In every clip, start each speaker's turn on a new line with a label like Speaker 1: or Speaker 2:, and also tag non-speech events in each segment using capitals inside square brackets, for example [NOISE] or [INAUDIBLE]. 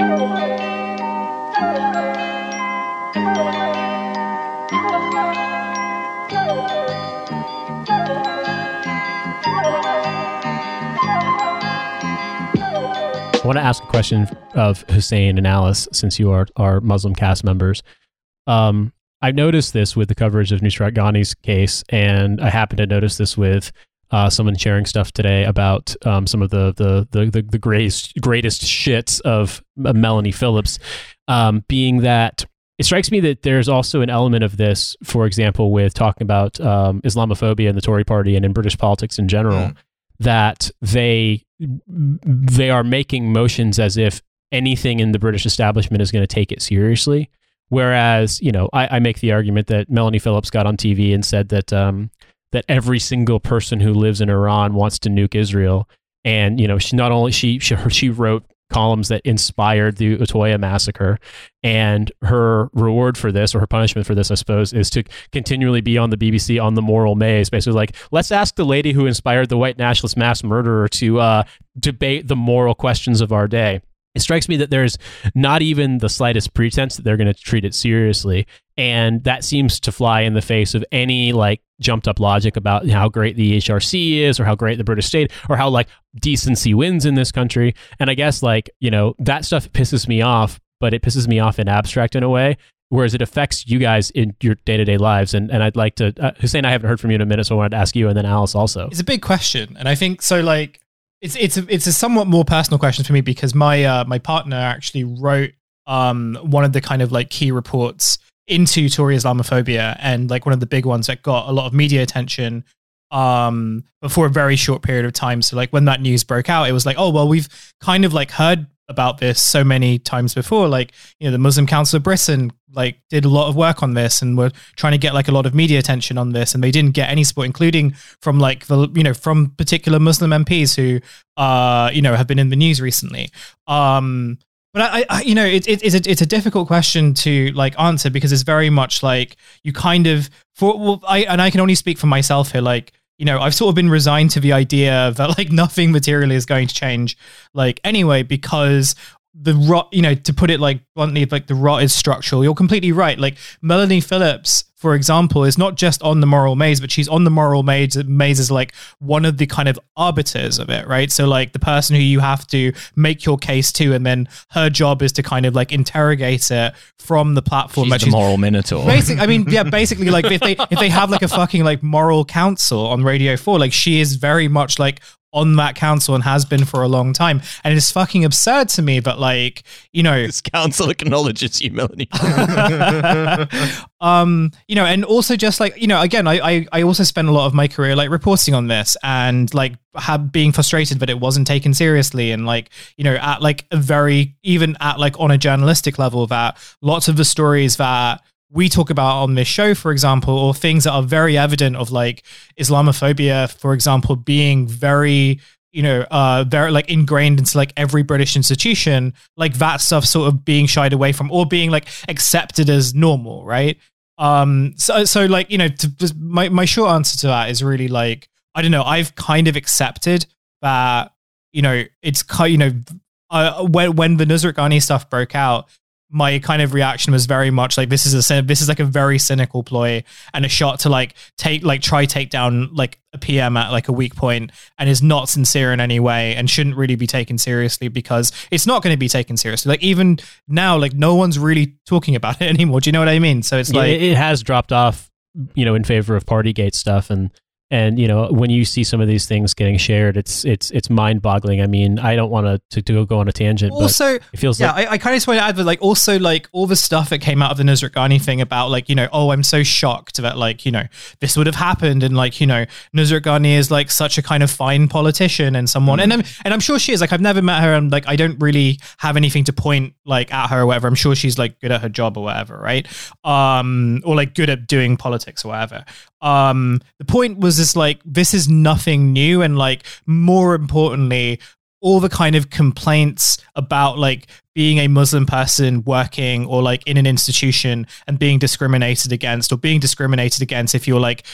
Speaker 1: I want to ask a question of Hussein and Alice, since you are our Muslim cast members. Um, I noticed this with the coverage of Nusrat Ghani's case, and I happen to notice this with uh, someone sharing stuff today about um, some of the the the the, the greatest greatest shits of Melanie Phillips, um, being that it strikes me that there's also an element of this, for example, with talking about um, Islamophobia in the Tory party and in British politics in general, mm. that they they are making motions as if anything in the British establishment is going to take it seriously. Whereas, you know, I, I, make the argument that Melanie Phillips got on TV and said that um, that every single person who lives in Iran wants to nuke Israel, and you know, she not only she she, she wrote columns that inspired the Utøya massacre. And her reward for this, or her punishment for this, I suppose, is to continually be on the BBC on the moral maze. Basically, like, let's ask the lady who inspired the white nationalist mass murderer to uh, debate the moral questions of our day. It strikes me that there's not even the slightest pretense that they're going to treat it seriously. And that seems to fly in the face of any like jumped up logic about how great the HRC is or how great the British state or how like decency wins in this country. And I guess like, you know, that stuff pisses me off, but it pisses me off in abstract in a way. Whereas it affects you guys in your day to day lives, and and I'd like to, uh, Hussein, I haven't heard from you in a minute, so I wanted to ask you, and then Alice also.
Speaker 2: It's a big question, and I think so. Like, it's it's a, it's a somewhat more personal question for me because my uh, my partner actually wrote um one of the kind of like key reports into Tory Islamophobia and like one of the big ones that got a lot of media attention um before a very short period of time. So like when that news broke out it was like oh well we've kind of like heard about this so many times before like you know the muslim council of britain like did a lot of work on this and were trying to get like a lot of media attention on this and they didn't get any support including from like the you know from particular muslim mps who uh you know have been in the news recently um but I, I you know, it, it, it's a it's a difficult question to like answer because it's very much like you kind of for well, I and I can only speak for myself here. Like you know, I've sort of been resigned to the idea that like [LAUGHS] nothing materially is going to change, like anyway, because the rot, you know, to put it like bluntly, like the rot is structural. You're completely right. Like Melanie Phillips, for example, is not just on the moral maze, but she's on the moral maze. Maze is like one of the kind of arbiters of it, right? So like the person who you have to make your case to, and then her job is to kind of like interrogate it from the platform.
Speaker 3: She's the moral minotaur.
Speaker 2: Basically, I mean, yeah, [LAUGHS] basically, like if they if they have like a fucking like moral council on Radio Four, like she is very much like on that council and has been for a long time. And it's fucking absurd to me But like, you know,
Speaker 3: this council acknowledges humility. [LAUGHS]
Speaker 2: um, you know, and also just like, you know, again, I, I, I also spent a lot of my career like reporting on this and like have being frustrated that it wasn't taken seriously and like, you know, at like a very even at like on a journalistic level that lots of the stories that we talk about on this show, for example, or things that are very evident of like Islamophobia, for example, being very, you know, uh, very like ingrained into like every British institution, like that stuff sort of being shied away from or being like accepted as normal, right? Um, so, so like, you know, to, my, my short answer to that is really like, I don't know, I've kind of accepted that, you know, it's kind, you know, uh, when, when the Nusrat Ghani stuff broke out, my kind of reaction was very much like this is a this is like a very cynical ploy and a shot to like take like try take down like a PM at like a weak point and is not sincere in any way and shouldn't really be taken seriously because it's not going to be taken seriously. Like even now, like no one's really talking about it [LAUGHS] anymore. Do you know what I mean? So it's like
Speaker 1: it has dropped off, you know, in favor of Partygate stuff and and you know when you see some of these things getting shared it's it's it's mind-boggling. I mean i don't want to to go on a tangent also it feels
Speaker 2: yeah
Speaker 1: like
Speaker 2: i, I kind of just want to add that like also like all the stuff that came out of the Nusrat Ghani thing about like you know oh i'm so shocked that like you know this would have happened and like you know Nusrat Ghani is like such a kind of fine politician and someone mm. and I'm, and I'm sure she is. Like i've never met her and like i don't really have anything to point like at her or whatever. I'm sure she's like good at her job or whatever right? Um or like good at doing politics or whatever. Um the point was just like this is nothing new. And like more importantly all the kind of complaints about like being a muslim person working or like in an institution and being discriminated against or being discriminated against if you're like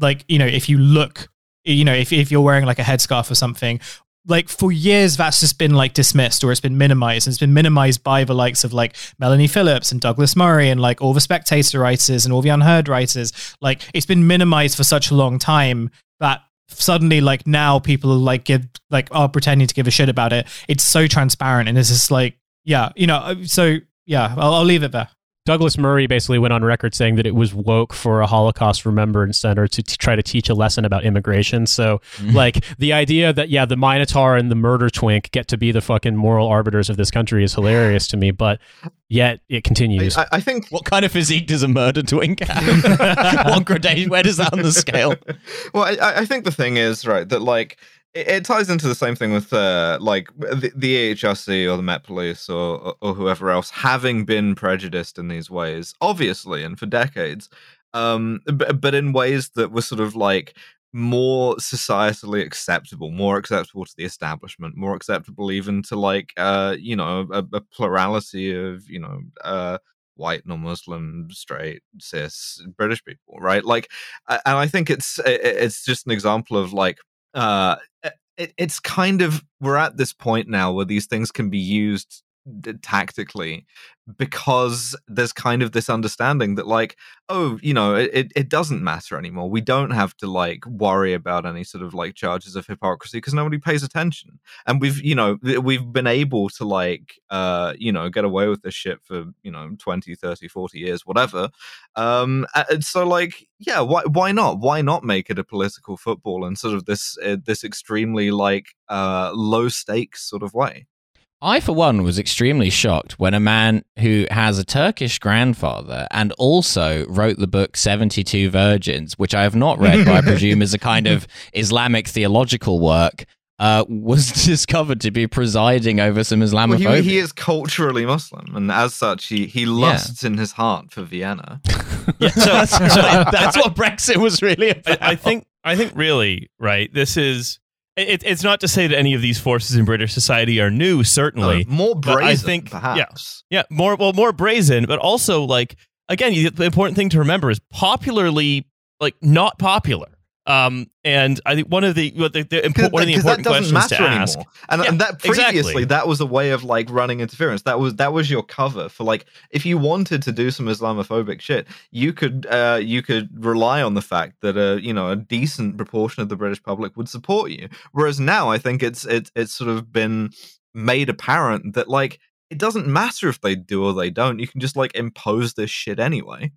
Speaker 2: like you know if you look you know if, if you're wearing like a headscarf or something like for years that's just been like dismissed or it's been minimized. And it's been minimized by the likes of like melanie phillips and douglas murray and like all the spectator writers and all the UnHerd writers. Like it's been minimized for such a long time that suddenly like now people like give like are pretending to give a shit about it. It's so transparent and it's just like yeah you know uh, so yeah i'll, I'll leave it there
Speaker 1: Douglas Murray basically went on record saying that it was woke for a Holocaust Remembrance Center to, to try to teach a lesson about immigration. So, mm-hmm. like, the idea that, yeah, the Minotaur and the murder twink get to be the fucking moral arbiters of this country is hilarious to me, but yet it continues.
Speaker 4: I, I think.
Speaker 3: What kind of physique does a murder twink have? [LAUGHS] what gradation? Where does that on the scale? [LAUGHS]
Speaker 4: Well, I, I think the thing is, right, that, like, it, ties into the same thing with uh, like the, the EHRC or the Met Police or, or whoever else having been prejudiced in these ways, obviously, and for decades, um, but, but in ways that were sort of like more societally acceptable, more acceptable to the establishment, more acceptable even to like uh, you know a, a plurality of you know uh, white, non-Muslim, straight, cis British people, right? Like, and I think it's it's just an example of like uh, it, it's kind of we're at this point now where these things can be used tactically because there's kind of this understanding that like oh you know it, it doesn't matter anymore. We don't have to like worry about any sort of like charges of hypocrisy because nobody pays attention. And we've you know we've been able to like uh you know get away with this shit for you know 20 30 40 years whatever. Um and so like yeah why why not? Why not make it a political football in sort of this uh, this extremely like uh low stakes sort of way
Speaker 3: I, for one, was extremely shocked when a man who has a Turkish grandfather and also wrote the book 72 Virgins, which I have not read, but I presume is a kind of [LAUGHS] Islamic theological work, uh, was [LAUGHS] discovered to be presiding over some Islamophobia.
Speaker 4: Well, he, he, is culturally Muslim, and as such, he, he lusts yeah. in his heart for Vienna. [LAUGHS]
Speaker 3: yeah, so, so that's what Brexit was really about.
Speaker 5: I, I think, I think, really, right. This is it, it's not to say that any of these forces in British society are new, certainly.
Speaker 4: Uh, more brazen, I think, perhaps.
Speaker 5: Yeah, yeah, more well, more brazen, but also like again, the important thing to remember is popularly like not popular. Um, and I think one of the, the, the impo- one of the important questions to ask,
Speaker 4: and, yeah, and that previously exactly. that was a way of like running interference. That was that was your cover for like if you wanted to do some Islamophobic shit, you could uh, you could rely on the fact that a you know a decent proportion of the British public would support you. Whereas now, I think it's it's it's sort of been made apparent that like it doesn't matter if they do or they don't. You can just like impose this shit anyway.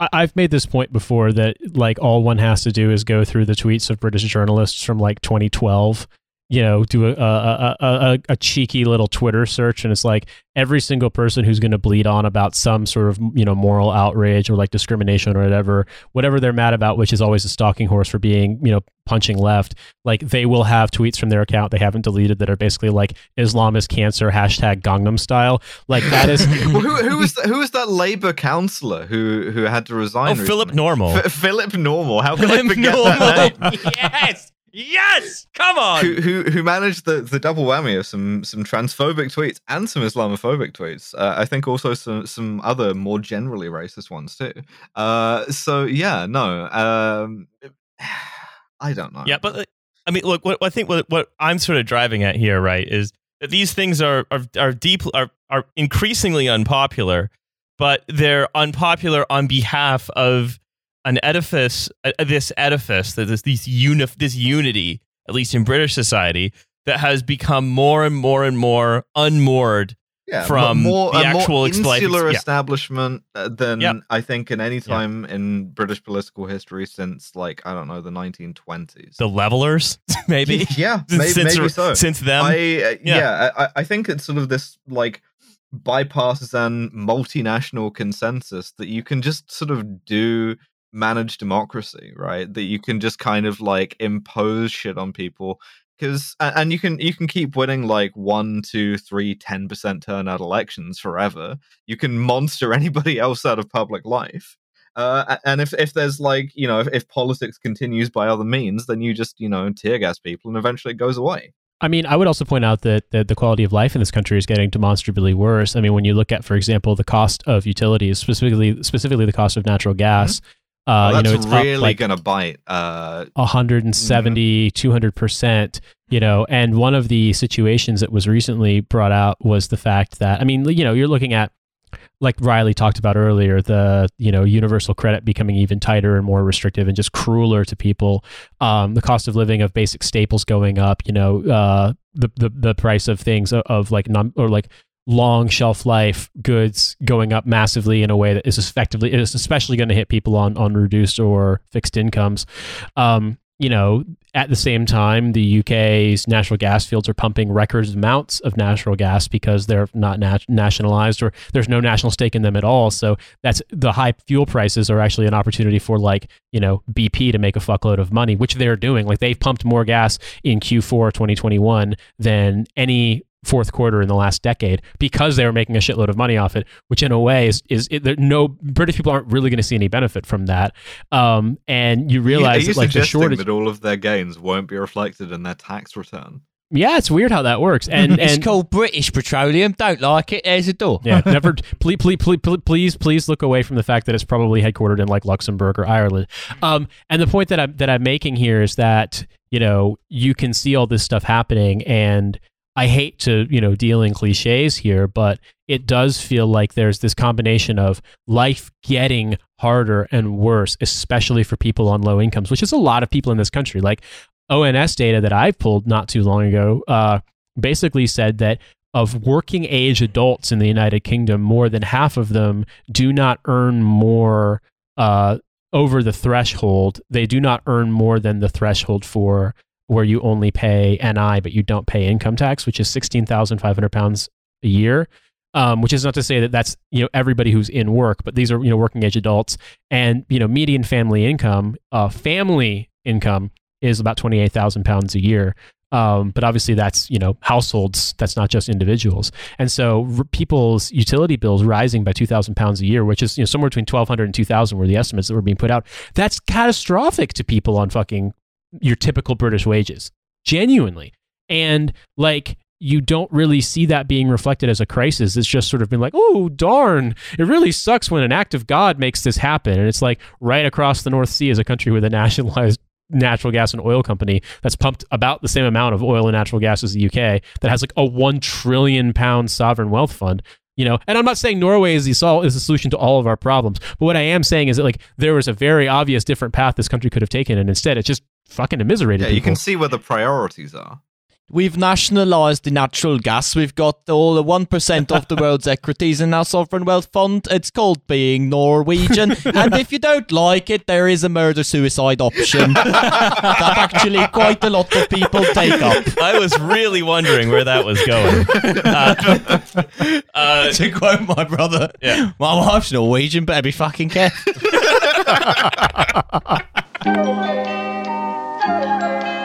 Speaker 1: I've made this point before that like all one has to do is go through the tweets of British journalists from like 2012 you know, do a, a, a, a, cheeky little Twitter search, and it's like every single person who's going to bleed on about some sort of you know moral outrage or like discrimination or whatever, whatever they're mad about, which is always a stalking horse for being you know punching left. Like they will have tweets from their account they haven't deleted that are basically like Islam is cancer hashtag Gangnam style. Like that is [LAUGHS]
Speaker 4: well, who who was [LAUGHS] who was that Labour councillor who who had to resign? Oh,
Speaker 5: recently? Philip Normal.
Speaker 4: F- Philip Normal. How can Philip I forget Normal. that
Speaker 3: name? [LAUGHS] yes. Yes, come on.
Speaker 4: Who, who who managed the, the double whammy of some some transphobic tweets and some Islamophobic tweets. Uh, I think also some some other more generally racist ones too. Uh, so yeah, no, um, [SIGHS] I don't know.
Speaker 5: Yeah, but uh, I mean, look, what I think what, what I'm sort of driving at here, right, is that these things are are are deep are are increasingly unpopular, but they're unpopular on behalf of an edifice, uh, this edifice, that this this, uni- this unity, at least in British society, that has become more and more and more unmoored yeah, from more, the actual more
Speaker 4: insular life. establishment uh, than yep. I think in any time yep. in British political history since like I don't know the 1920s.
Speaker 5: The levelers, [LAUGHS] maybe.
Speaker 4: yeah, [LAUGHS] maybe,
Speaker 5: since,
Speaker 4: maybe so.
Speaker 5: Since them,
Speaker 4: I, uh, yeah, yeah I, I think it's sort of this like bipartisan multinational consensus that you can just sort of do managed democracy, right? That you can just kind of like impose shit on people because and you can you can keep winning like one two three ten percent turnout elections forever you can monster [LAUGHS] anybody else out of public life uh, and if, if there's like you know if, if politics continues by other means then you just you know tear gas people and eventually it goes away
Speaker 1: I mean, I would also point out that, that the quality of life in this country is getting demonstrably worse. I mean, when you look at, for example, the cost of utilities, specifically specifically the cost of natural gas, mm-hmm Uh, you know, it's
Speaker 4: really
Speaker 1: like
Speaker 4: gonna bite. Uh,
Speaker 1: 170 200% you know and one of the situations that was recently brought out was the fact that i mean you know you're looking at like riley talked about earlier the you know universal credit becoming even tighter and more restrictive and just crueler to people um, the cost of living of basic staples going up you know uh, the, the the price of things of, of like non or like long shelf life goods going up massively in a way that is effectively is especially going to hit people on on reduced or fixed incomes um, you know, at the same time, the UK's natural gas fields are pumping record amounts of natural gas because they're not nat- nationalized or there's no national stake in them at all. So that's the high fuel prices are actually an opportunity for like, you know, BP to make a fuckload of money, which they're doing. Like they've pumped more gas in Q4 2021 than any fourth quarter in the last decade because they were making a shitload of money off it, which in a way is is it, there, no British people aren't really going to see any benefit from that. Um, and you
Speaker 4: are
Speaker 1: realize
Speaker 4: you
Speaker 1: that like the
Speaker 4: suggesting
Speaker 1: shortage.
Speaker 4: that all of their gains won't be reflected in their tax return?
Speaker 1: Yeah, it's weird how that works. And
Speaker 3: it's called British Petroleum. Don't like it. There's a door.
Speaker 1: yeah, [LAUGHS] never. Please, please, please, please, please look away from the fact that it's probably headquartered in like Luxembourg or Ireland. Um, and the point that I'm that I'm making here is that you know you can see all this stuff happening, and I hate to you know deal in cliches here, but it does feel like there's this combination of life getting harder and worse, especially for people on low incomes, which is a lot of people in this country. Like ONS data that I've pulled not too long ago uh, basically said that of working age adults in the United Kingdom, more than half of them do not earn more uh, over the threshold. They do not earn more than the threshold for where you only pay NI, but you don't pay income tax, which is sixteen thousand five hundred pounds a year. Um, which is not to say that that's you know everybody who's in work, but these are you know working age adults, and you know median family income, uh, family income is about twenty eight thousand pounds a year. Um, but obviously that's you know households that's not just individuals and so r- people's utility bills rising by 2000 pounds a year which is you know somewhere between 1200 and 2000 were the estimates that were being put out that's catastrophic to people on fucking your typical british wages genuinely and like you don't really see that being reflected as a crisis. It's just sort of been like, oh, darn, it really sucks when an act of God makes this happen. And it's like right across the North Sea is a country with a [LAUGHS] nationalized natural gas and oil company that's pumped about the same amount of oil and natural gas as the UK that has like a 1 trillion pound sovereign wealth fund you know and i'm not saying norway is the sol- is the solution to all of our problems but what i am saying is that like there was a very obvious different path this country could have taken and instead it just fucking immiserated
Speaker 4: Yeah,
Speaker 1: people
Speaker 4: you can see where the priorities are.
Speaker 3: We've nationalized the natural gas. We've got all the 1% of the [LAUGHS] world's equities in our sovereign wealth fund. It's called being Norwegian. and if you don't like it, there is a murder suicide option that actually quite a lot of people take up.
Speaker 5: I was really wondering where that was going. Uh, uh,
Speaker 3: to quote my brother,
Speaker 5: Yeah.
Speaker 3: my wife's Norwegian, better be fucking careful. [LAUGHS] Música